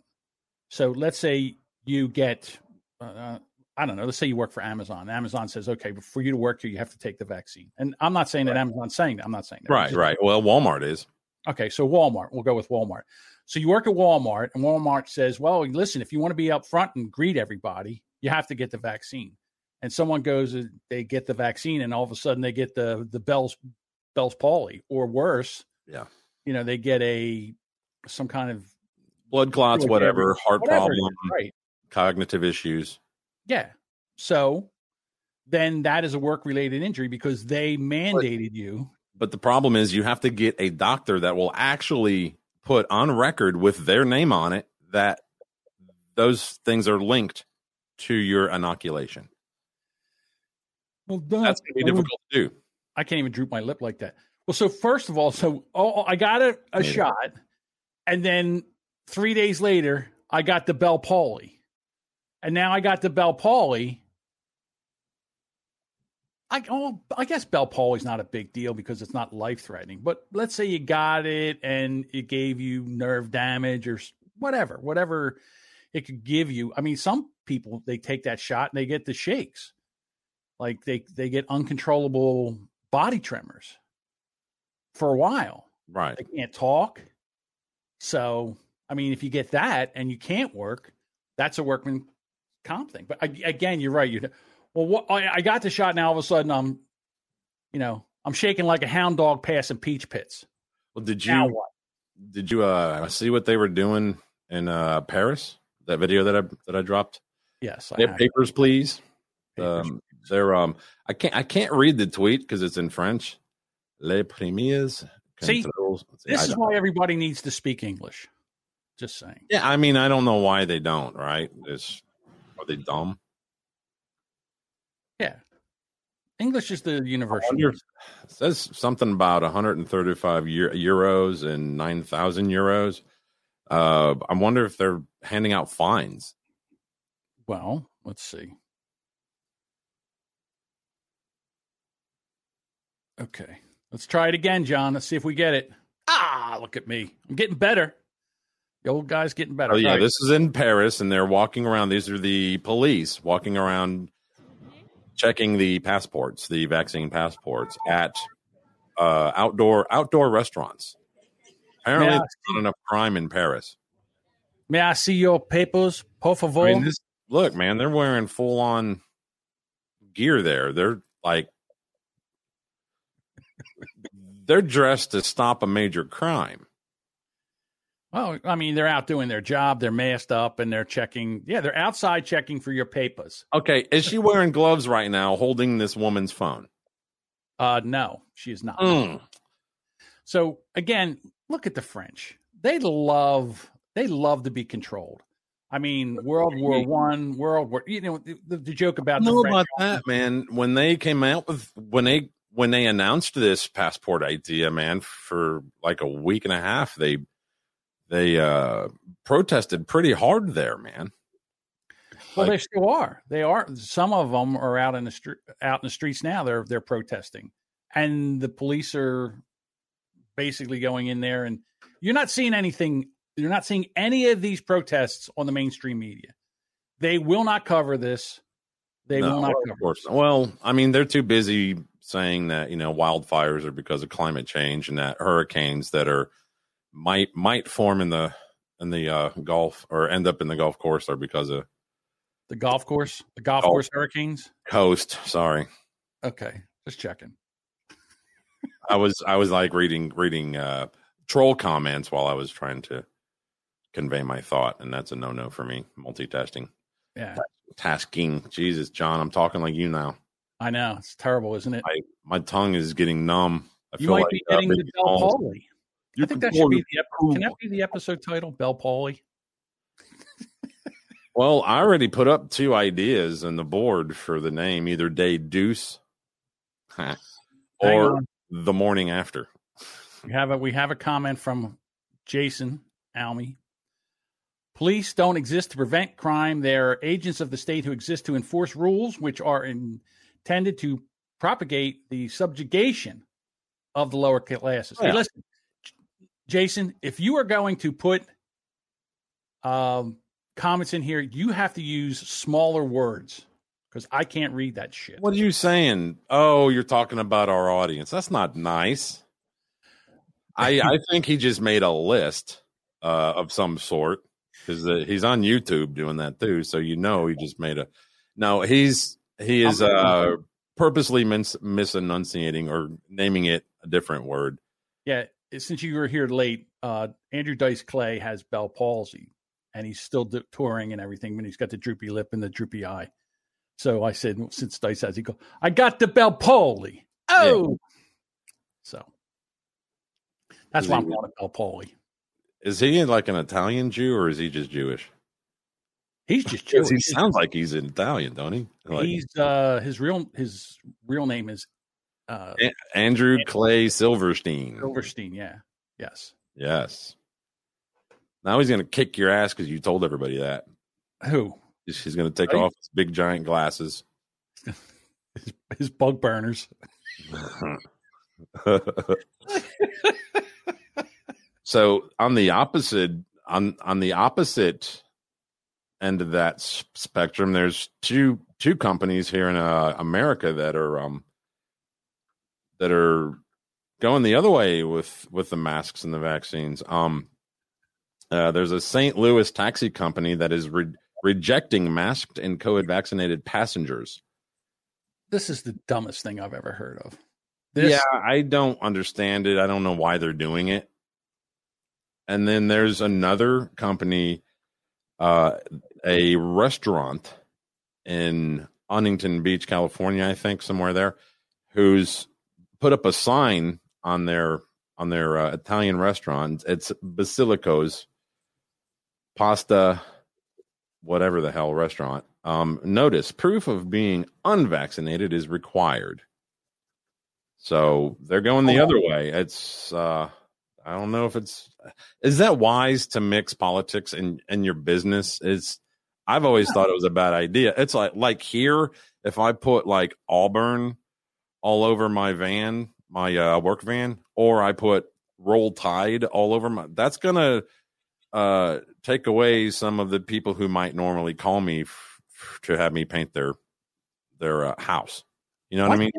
So let's say you get, uh, I don't know, let's say you work for Amazon. Amazon says, okay, but for you to work here, you have to take the vaccine. And I'm not saying that Amazon's saying that. I'm not saying that. Right, right. Well, Walmart is. Okay, so Walmart, we'll go with Walmart. So you work at Walmart, and Walmart says, well, listen, if you want to be up front and greet everybody, you have to get the vaccine. And someone goes, they get the vaccine, and all of a sudden they get the the Bell's Bell's palsy, or worse, Yeah. you know, they get a some kind of Blood clots, whatever, heart whatever problem, right? cognitive issues. Yeah. So then that is a work related injury because they mandated you. But the problem is you have to get a doctor that will actually put on record with their name on it that those things are linked to your inoculation. Well, That's going to be difficult to do. I can't even droop my lip like that. Well, so first of all, so oh, oh I got a, a shot, and then three days later, I got the Bell Paulie, and now I got the Bell Paulie. I oh, I guess Bell Paulie's not a big deal because it's not life threatening. But let's say you got it and it gave you nerve damage or whatever, whatever it could give you. I mean, some people they take that shot and they get the shakes, like they they get uncontrollable body tremors for a while. Right. They can't talk. So, I mean, if you get that and you can't work, that's a workman comp thing. But ag- again, you're right. You well, what, I, I got the shot. Now all of a sudden, I'm, you know, I'm shaking like a hound dog passing peach pits. Well, did Now you what? did you uh see what they were doing in uh Paris? That video that I that I dropped. Yes, I papers, please. Papers. Um, they're um, I can't I can't read the tweet because it's in French. Les premiers. See, this is why everybody needs to speak English. Just saying. Yeah, I mean, I don't know why they don't. Right? Is are they dumb? Yeah. English is the universal. it says something about 135 euro, euros and 9,000 euros. Uh, I wonder if they're handing out fines. Well, let's see. Okay. Let's try it again, John. Let's see if we get it. Ah, look at me. I'm getting better. The old guy's getting better. Oh yeah, right. this is in Paris, and they're walking around. These are the police walking around, checking the passports, the vaccine passports at uh, outdoor outdoor restaurants. Apparently, there's not enough crime in Paris. May I see your papers, por favor? I mean, this, look, man, they're wearing full on gear there. They're like, they're dressed to stop a major crime. well, I mean, they're out doing their job. They're masked up and they're checking. Yeah, they're outside checking for your papers. Okay, is she wearing gloves right now, holding this woman's phone? Uh, no, she is not. Mm. So again, look at the French. They love they love to be controlled. I mean, World War One, World War. You know the, the joke about the know French. about that, man. When they came out with when they when they announced this passport idea, man, for like a week and a half, they they uh protested pretty hard there, man. Well, Like- they still are. They are. Some of them are out in the street, out in the streets now. They're they're protesting, and the police are basically going in there. And you're not seeing anything. You're not seeing any of these protests on the mainstream media. They will not cover this. They No, will not of cover. course. not. Well, I mean, they're too busy saying that you know wildfires are because of climate change and that hurricanes that are might might form in the in the uh, Gulf or end up in the golf course are because of The golf course, the golf Golf. course hurricanes. coast. Sorry, Okay, just checking. I was I was like reading reading uh, troll comments while I was trying to convey my thought, and that's a no no for me. Multitasking, Yeah, tasking. Jesus, John, I'm talking like you now. I know it's terrible, isn't it? I my tongue is getting numb. I you feel might like be uh, getting the Bell. Paulie. I think that should be the ep- can that be the episode title, Bell Paulie. Well, I already put up two ideas on the board for the name, either Day Deuce or. The morning after. We have a we have a comment from Jason Almy. Police don't exist to prevent crime. They're agents of the state who exist to enforce rules which are intended to propagate the subjugation of the lower classes. Hey, Yeah. listen, J- Jason, if you are going to put um, comments in here, you have to use smaller words because I can't read that shit. What are you saying? Oh, you're talking about our audience. That's not nice. I I think he just made a list uh, of some sort because uh, he's on YouTube doing that too. So you know he just made a. No, he's he is uh, purposely mis- misenunciating or naming it a different word. Yeah, since you were here late, uh, Andrew Dice Clay has Bell palsy, and he's still touring and everything, but he's got the droopy lip and the droopy eye. So I said, since Dice has, he go, I got the Bell Paulie. Oh, so that's Is why he- I'm calling it Bell Paulie. Is he like an Italian Jew or is he just Jewish? He's just Jewish. He sounds like he's an Italian, don't he? Like he's uh, his real his real name is uh, Andrew Clay Silverstein. Silverstein. Yeah, yes. Yes. Now he's going to kick your ass because you told everybody that. Who He's, he's going to take Right. off his big giant glasses. his, his bug burners? so on the opposite on on the opposite end of that spectrum, there's two two companies here in uh, America that are um that are going the other way with with the masks and the vaccines. Um, uh, there's a St. Louis taxi company that is re- rejecting masked and COVID vaccinated passengers. This is the dumbest thing I've ever heard of. This, yeah, I don't understand it. I don't know why they're doing it. And then there's another company, uh, a restaurant in Huntington Beach, California, I think somewhere there, who's put up a sign on their on their uh, Italian restaurant. It's Basilico's Pasta, whatever the hell restaurant. Um, notice proof of being unvaccinated is required. So they're going the Oh. other way. It's uh I don't know if it's is that wise to mix politics and and your business is I've always thought it was a bad idea. It's like like here if I put like Auburn all over my van, my uh work van or I put Roll Tide all over my that's to uh take away some of the people who might normally call me f- f- to have me paint their their uh, house. You know what I mean?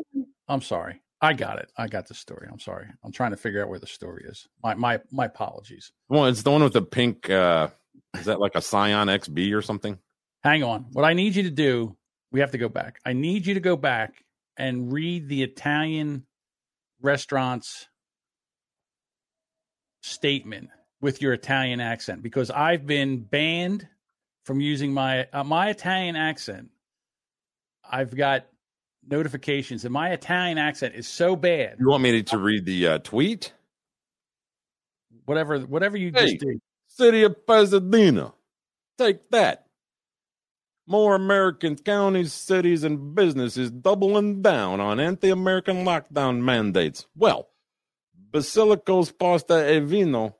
I'm sorry. I got it. I got the story. I'm sorry. I'm trying to figure out where the story is. My my my apologies. Well, it's the one with the pink uh Is that like a Scion XB or something? Hang on. What I need you to do, we have to go back. I need you to go back and read the Italian restaurant's statement with your Italian accent because I've been banned from using my uh, my Italian accent. I've got notifications and my Italian accent is so bad. You want me to read the uh, tweet? Whatever whatever you Hey. just did. City of Pasadena. Take that. More American counties, cities, and businesses doubling down on anti American lockdown mandates. Well, Basilicos Pasta e Vino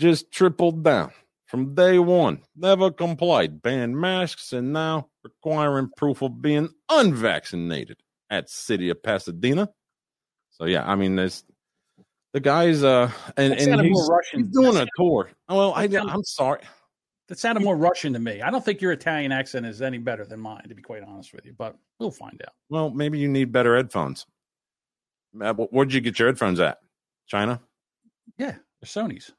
just tripled down from day one. Never complied, banned masks, and now requiring proof of being unvaccinated at City of Pasadena. So, yeah, I mean, there's the guy's, uh, and, and he's, he's doing That a tour. Well, I, I'm sorry. That sounded more Russian to me. I don't think your Italian accent is any better than mine, to be quite honest with you, but we'll find out. Well, maybe you need better headphones. Where'd you get your headphones at? China? Yeah, they're Sony's.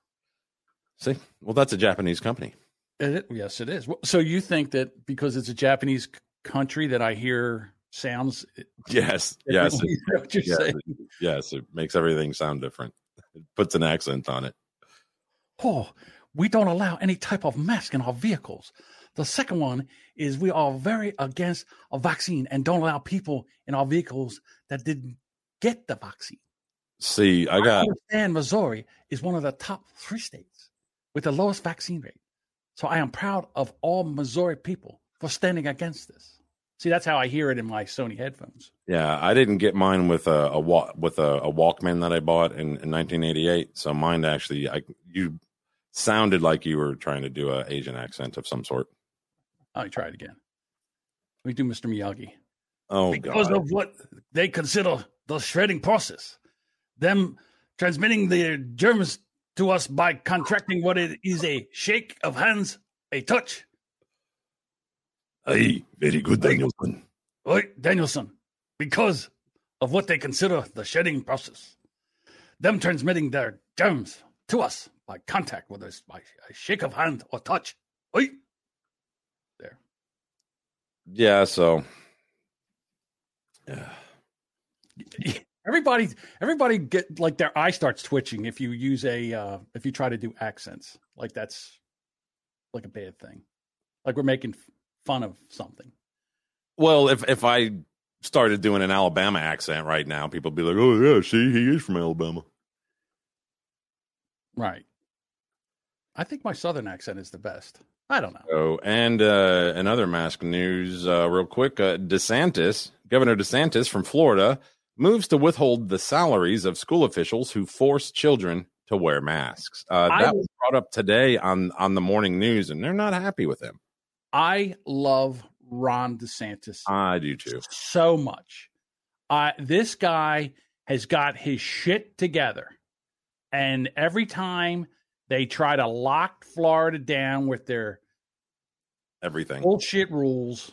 See, well, that's a Japanese company. It, yes, it is. So you think that because it's a Japanese country that I hear sounds Yes, yes, it, Is that what you're yes, it- yes. It makes everything sound different. It puts an accent on it. Oh, we don't allow any type of mask in our vehicles. The second one is we are very against a vaccine and don't allow people in our vehicles that didn't get the vaccine. See, I got understand Missouri is one of the top three states with the lowest vaccine rate. So I am proud of all Missouri people for standing against this. See, that's how I hear it in my Sony headphones. yeah. I didn't get mine with a, a with a, a Walkman that I bought in, in 1988. So mine actually, I you sounded like you were trying to do a Asian accent of some sort. Me try it again. Let me do Mr. Miyagi. Oh because God! of what they consider the shredding process, them transmitting the germs to us by contracting what it is a shake of hands, a touch. Aye, very good, Daniel-san. Oi, Daniel-san, because of what they consider the shedding process, them transmitting their germs to us by contact, whether it's by a shake of hand or touch. Oi, there. Yeah. So. Everybody, everybody get like their eye starts twitching if you use a uh, if you try to do accents. Like that's like a bad thing. Like we're making f- fun of something. Well, if if I started doing an Alabama accent right now, people would be like, "Oh yeah, see, he is from Alabama." Right. I think my southern accent is the best. I don't know. Oh, and uh, another mask news, uh, real quick. Uh, DeSantis, Governor DeSantis from Florida, moves to withhold the salaries of school officials who force children to wear masks. Uh, that was- brought up today on on the morning news, and they're not happy with him. I love Ron DeSantis I do too. so much. Uh, this guy has got his shit together. And every time they try to lock Florida down with their Everything. bullshit rules,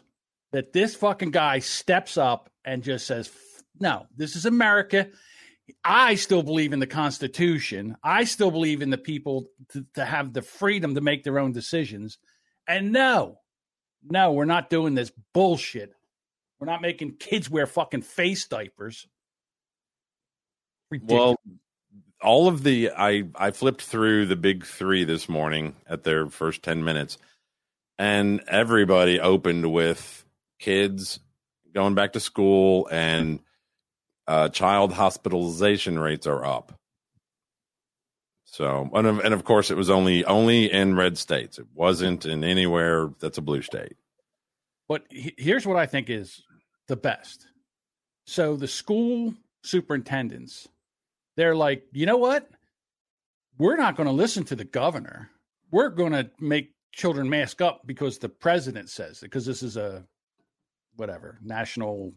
that this fucking guy steps up and just says, "F- no, this is America. I still believe in the Constitution. I still believe in the people to, to have the freedom to make their own decisions. And no, no, we're not doing this bullshit. We're not making kids wear fucking face diapers. Ridiculous. Well, all of the I I flipped through the big three this morning at their first ten minutes, and everybody opened with kids going back to school and uh, child hospitalization rates are up. So and of, and of course it was only only in red states. It wasn't in anywhere that's a blue state. But he- here's what I think is the best. So the school superintendents, they're like, you know what? We're not going to listen to the governor. We're going to make children mask up because the president says it, because this is a whatever national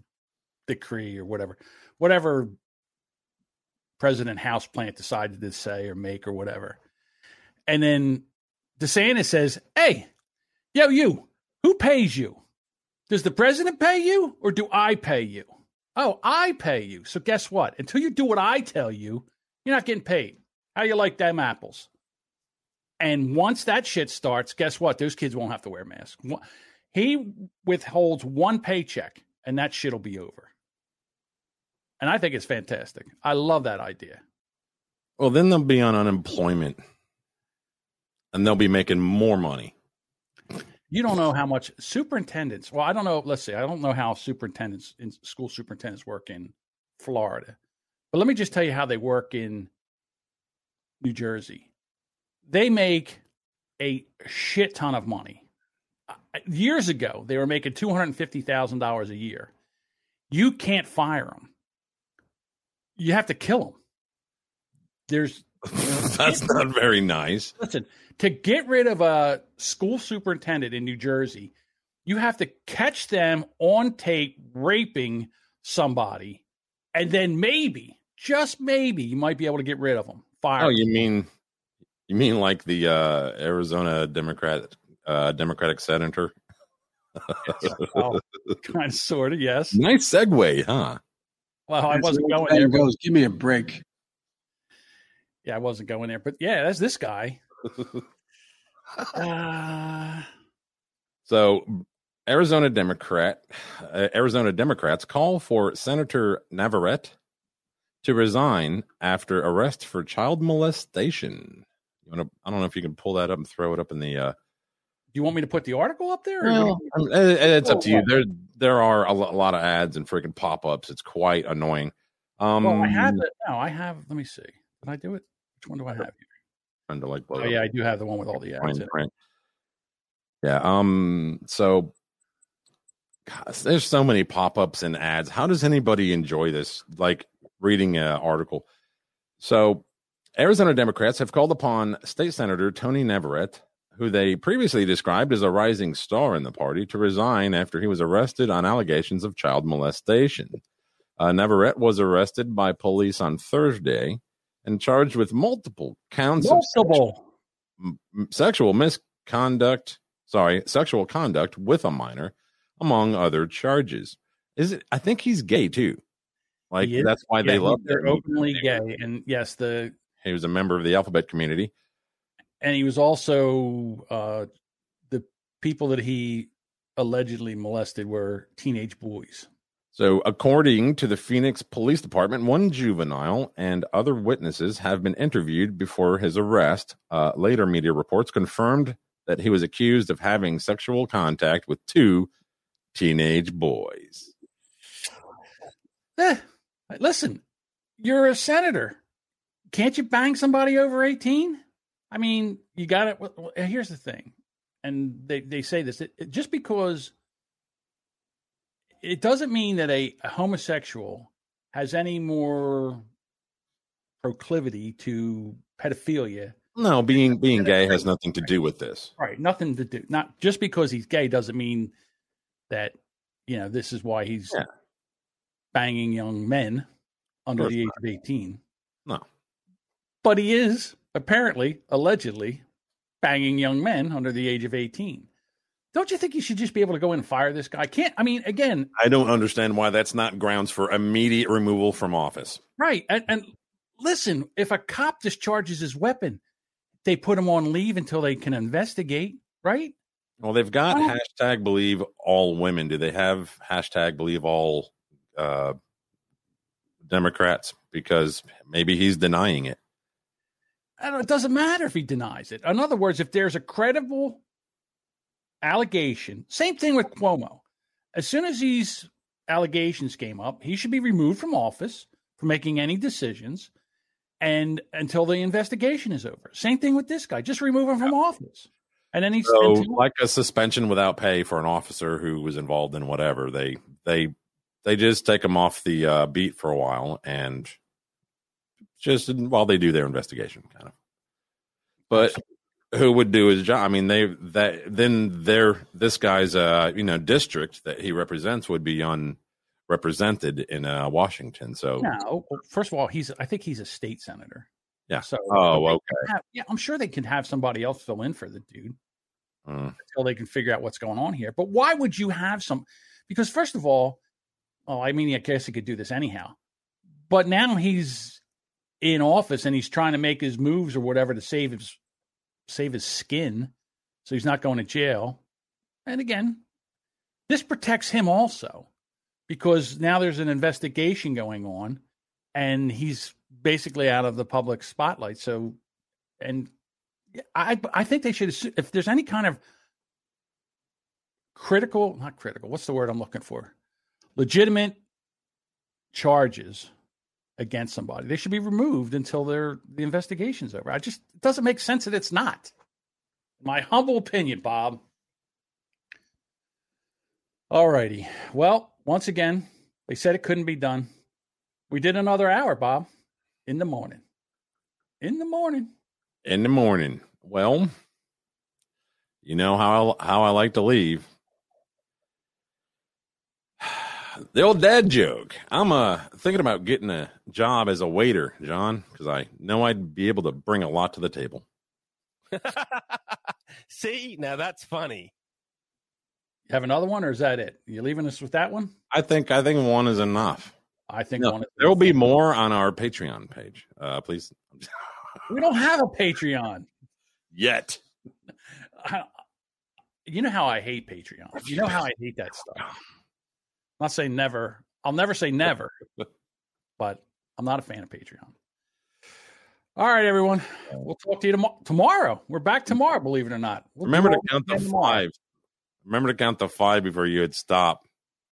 decree or whatever, whatever President House plant decided to say or make or whatever. And then DeSantis says, hey, yo, you, who pays you? Does the president pay you or do I pay you? Oh, I pay you. So guess what? Until you do what I tell you, you're not getting paid. How you like them apples? And once that shit starts, guess what? Those kids won't have to wear masks. He withholds one paycheck, and that shit'll be over. And I think it's fantastic. I love that idea. Well, then they'll be on unemployment, and they'll be making more money. You don't know how much superintendents. Well, I don't know. Let's see. I don't know how superintendents in school superintendents work in Florida, but let me just tell you how they work in New Jersey. They make a shit ton of money. Years ago, they were making two hundred fifty thousand dollars a year. You can't fire them. You have to kill them. There's That's not very nice. Listen, to get rid of a school superintendent in New Jersey, you have to catch them on tape raping somebody, and then maybe, just maybe, you might be able to get rid of them. Fire. Oh, you mean you mean like the uh, Arizona Democrat uh, Democratic senator? well, kind of, sort of, yes. Nice segue, huh? Well, I wasn't going there. it But, Goes. Give me a break. yeah, I wasn't going there. But yeah, that's this guy. Uh, So, Arizona Democrat, uh, Arizona Democrats call for Senator Navarrete to resign after arrest for child molestation. You want to? I don't know if you can pull that up and throw it up in the. Uh, do you want me to put the article up there? well, want- I mean, it- it's up to you. There, there are a lot of ads and freaking pop ups. It's quite annoying. Um, well, I have it. No, I have. Let me see. Did I do it? Which one do I have here? to like Oh yeah, I do have the one with all the ads. Yeah. Um. So, gosh, there's so many pop-ups and ads. How does anybody enjoy this? Like reading an article. So, Arizona Democrats have called upon State Senator Tony Navarrete, who they previously described as a rising star in the party, to resign after he was arrested on allegations of child molestation. Uh, Navarrete was arrested by police on Thursday and charged with multiple counts of Multiple. m- sexual misconduct sorry sexual conduct with a minor among other charges. Is it i think he's gay too. Like that's why they love They're openly gay, and yes, the he was a member of the alphabet community and he was also uh, the people that he allegedly molested were teenage boys. so according to the phoenix police department one juvenile and other witnesses have been interviewed before his arrest uh, later media reports confirmed that he was accused of having sexual contact with two teenage boys Eh, listen, you're a senator. Can't you bang somebody over 18? I mean, you got it. well, Here's the thing. And they, they say this it, it- just because it doesn't mean that a, a homosexual has any more proclivity to pedophilia. no being being gay has nothing to do with this Right. Nothing to do. Not just because he's gay doesn't mean that, you know, this is why he's Yeah. banging young men under the age of 18. No. But he is apparently, allegedly, banging young men under the age of 18. Don't you think you should just be able to go in and fire this guy? Can't, I mean, again, I don't understand why that's not grounds for immediate removal from office. right. And, and listen, if a cop discharges his weapon, they put him on leave until they can investigate, right? Well, they've got don't- hashtag believe all women. Do they have hashtag believe all uh, Democrats? Because maybe he's denying it. It doesn't matter if he denies it. In other words, if there's a credible allegation, same thing with Cuomo. As soon as these allegations came up, he should be removed from office for making any decisions, and until the investigation is over. Same thing with this guy. Just remove him from office, and then he's So, until- like a suspension without pay for an officer who was involved in whatever, they they they just take him off the uh, beat for a while and just while they do their investigation, kind of. But who would do his job? I mean, they that then their this guy's uh you know district that he represents would be unrepresented in uh, Washington. So no. First of all, he's I think he's a state senator. Yeah. So Oh, okay. have- yeah, I'm sure they can have somebody else fill in for the dude. Mm. until they can figure out what's going on here. But why would you have some? Because first of all, oh, I mean, I guess he could do this anyhow. But now he's in office and he's trying to make his moves or whatever to save his save his skin, so he's not going to jail. And again, this protects him also because now there's an investigation going on and he's basically out of the public spotlight. So, and I, I think they should, if there's any kind of critical, not critical, what's the word I'm looking for? Legitimate charges against somebody, they should be removed until their the investigation's over. I just, it doesn't make sense that it's not. My humble opinion, Bob. All righty. Well, once again, they said it couldn't be done. We did another hour, Bob, in the morning. In the morning. in the morning. Well, you know how I, how I like to leave. The old dad joke. I'm uh thinking about getting a job as a waiter, John, because I know I'd be able to bring a lot to the table. See, now that's funny. You have another one, or is that it? You leaving us with that one? I think I think one is enough. I think No, one. There will be more on our Patreon page. Uh, please, We don't have a Patreon. yet. I, you know how I hate Patreon. You know how I hate that stuff. I'm not saying never. I'll never say never, but I'm not a fan of Patreon. All right, everyone. We'll talk to you tomorrow. Tomorrow. We're back tomorrow, believe it or not. We'll Remember to count the tomorrow. five. Remember to count the five before you hit stop.